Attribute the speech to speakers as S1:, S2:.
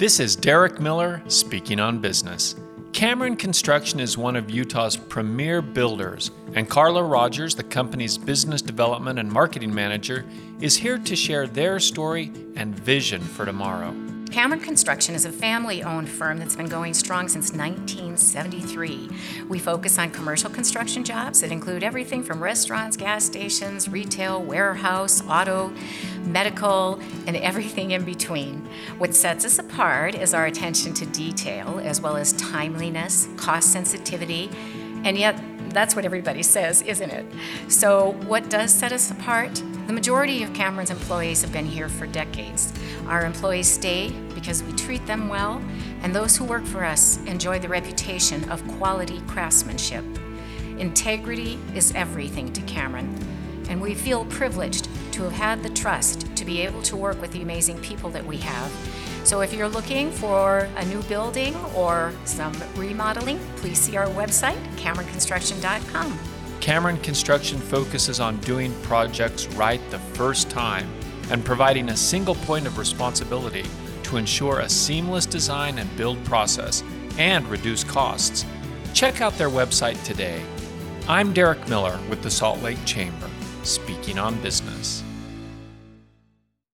S1: This is Derek Miller speaking on business. Cameron Construction is one of Utah's premier builders, and Karla Rogers, the company's business development and marketing manager, is here to share their story and vision for tomorrow.
S2: Cameron Construction is a family owned firm that's been going strong since 1973. We focus on commercial construction jobs that include everything from restaurants, gas stations, retail, warehouse, auto, medical, and everything in between. What sets us apart is our attention to detail, as well as timeliness, cost sensitivity, and yet that's what everybody says, isn't it? So, what does set us apart? The majority of Cameron's employees have been here for decades. Our employees stay because we treat them well, and those who work for us enjoy the reputation of quality craftsmanship. Integrity is everything to Cameron, and we feel privileged to have had the trust to be able to work with the amazing people that we have. So if you're looking for a new building or some remodeling, please see our website, CameronConstruction.com.
S1: Cameron Construction focuses on doing projects right the first time and providing a single point of responsibility to ensure a seamless design and build process and reduce costs. Check out their website today. I'm Derek Miller with the Salt Lake Chamber, speaking on business.